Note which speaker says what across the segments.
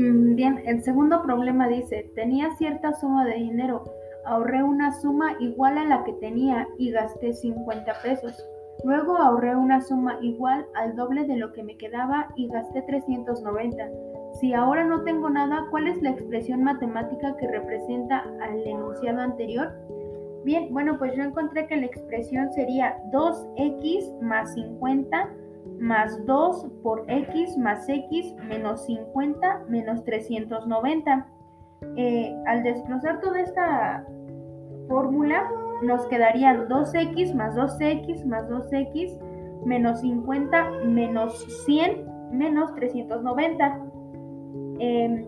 Speaker 1: Mm, bien, el segundo problema dice, tenía cierta suma de dinero, ahorré una suma igual a la que tenía y gasté 50 pesos. Luego ahorré una suma igual al doble de lo que me quedaba y gasté 390. Si ahora no tengo nada, ¿cuál es la expresión matemática que representa al enunciado anterior? Bien, bueno, pues yo encontré que la expresión sería 2x más 50 más 2 por x más x menos 50 menos 390. Eh, al desglosar toda esta fórmula, nos quedarían 2x más 2x más 2x menos 50 menos 100 menos 390. Em,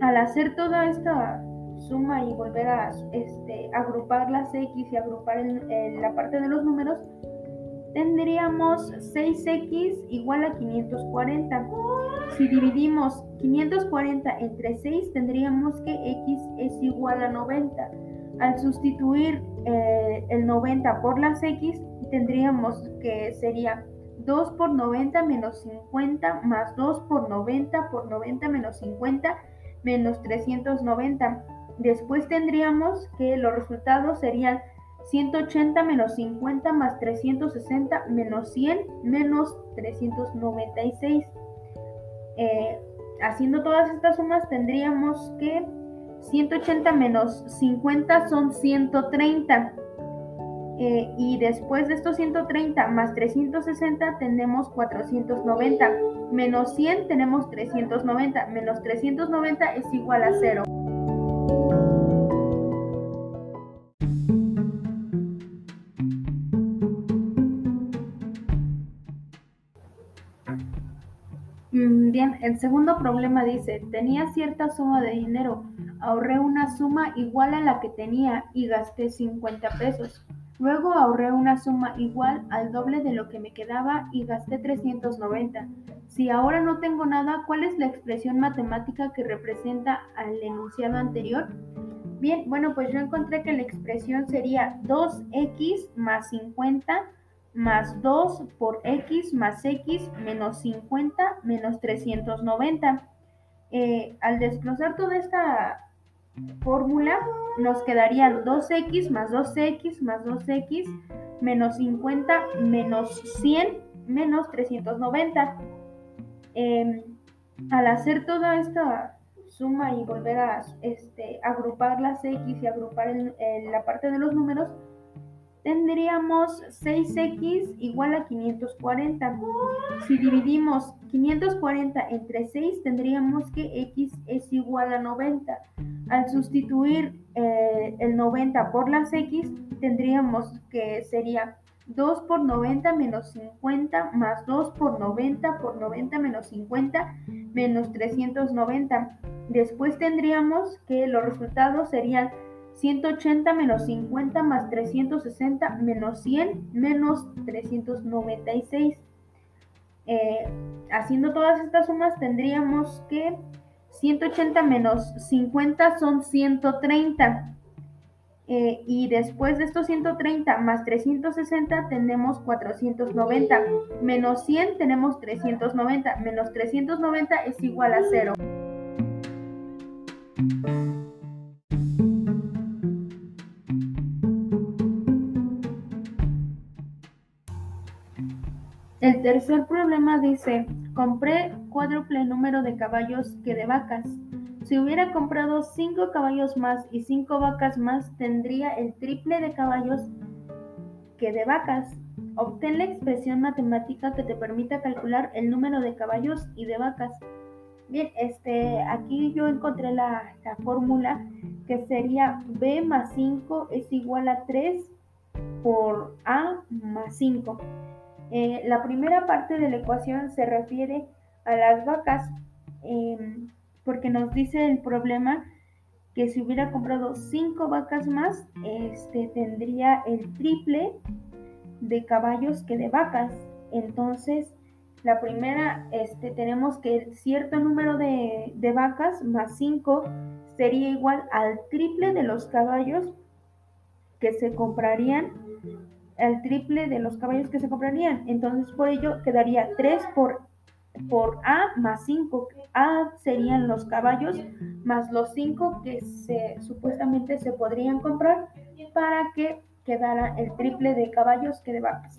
Speaker 1: al hacer toda esta suma y volver a este, agrupar las x y agrupar en la parte de los números, tendríamos 6x igual a 540. Si dividimos 540 entre 6, tendríamos que x es igual a 90. Al sustituir eh, el 90 por las x, tendríamos que sería 2 por 90 menos 50 más 2 por 90 por 90 menos 50 menos 390. Después tendríamos que los resultados serían 180 menos 50 más 360 menos 100 menos 396. Eh, haciendo todas estas sumas tendríamos que 180 menos 50 son 130. Eh, y después de estos 130 más 360 tenemos 490. Menos 100 tenemos 390. Menos 390 es igual a 0. Bien, el segundo problema dice, tenía cierta suma de dinero, ahorré una suma igual a la que tenía y gasté 50 pesos. Luego ahorré una suma igual al doble de lo que me quedaba y gasté 390. Si ahora no tengo nada, ¿cuál es la expresión matemática que representa al enunciado anterior? Bien, bueno, pues yo encontré que la expresión sería 2x más 50 más 2 por x más x menos 50 menos 390. Eh, al desglosar toda esta fórmula, nos quedarían 2x más 2x más 2x menos 50 menos 100 menos 390. Em, al hacer toda esta suma y volver a este, agrupar las x y agrupar la parte de los números, tendríamos 6x igual a 540. Si dividimos 540 entre 6, tendríamos que x es igual a 90. Al sustituir eh, el 90 por las x, tendríamos que sería 2 por 90 menos 50 más 2 por 90 por 90 menos 50 menos 390. Después tendríamos que los resultados serían 180 menos 50 más 360 menos 100 menos 396. Eh, haciendo todas estas sumas tendríamos que 180 menos 50 son 130. Eh, y después de estos 130 más 360 tenemos 490. Menos 100 tenemos 390. Menos 390 es igual a 0. El tercer problema dice, compré cuádruple número de caballos que de vacas. Si hubiera comprado cinco caballos más y cinco vacas más, tendría el triple de caballos que de vacas. Obtén la expresión matemática que te permita calcular el número de caballos y de vacas. Bien, este, aquí yo encontré la, la fórmula que sería B más 5 es igual a 3 por A más 5. Eh, la primera parte de la ecuación se refiere a las vacas, em, porque nos dice el problema que si hubiera comprado cinco vacas más, este, tendría el triple de caballos que de vacas. Entonces, la primera, este, tenemos que cierto número de, de vacas más 5 sería igual al triple de los caballos que se comprarían el triple de los caballos que se comprarían. Entonces, por ello quedaría 3 por por A más 5. A serían los caballos más los 5 que se, supuestamente se podrían comprar para que quedara el triple de caballos que de vacas.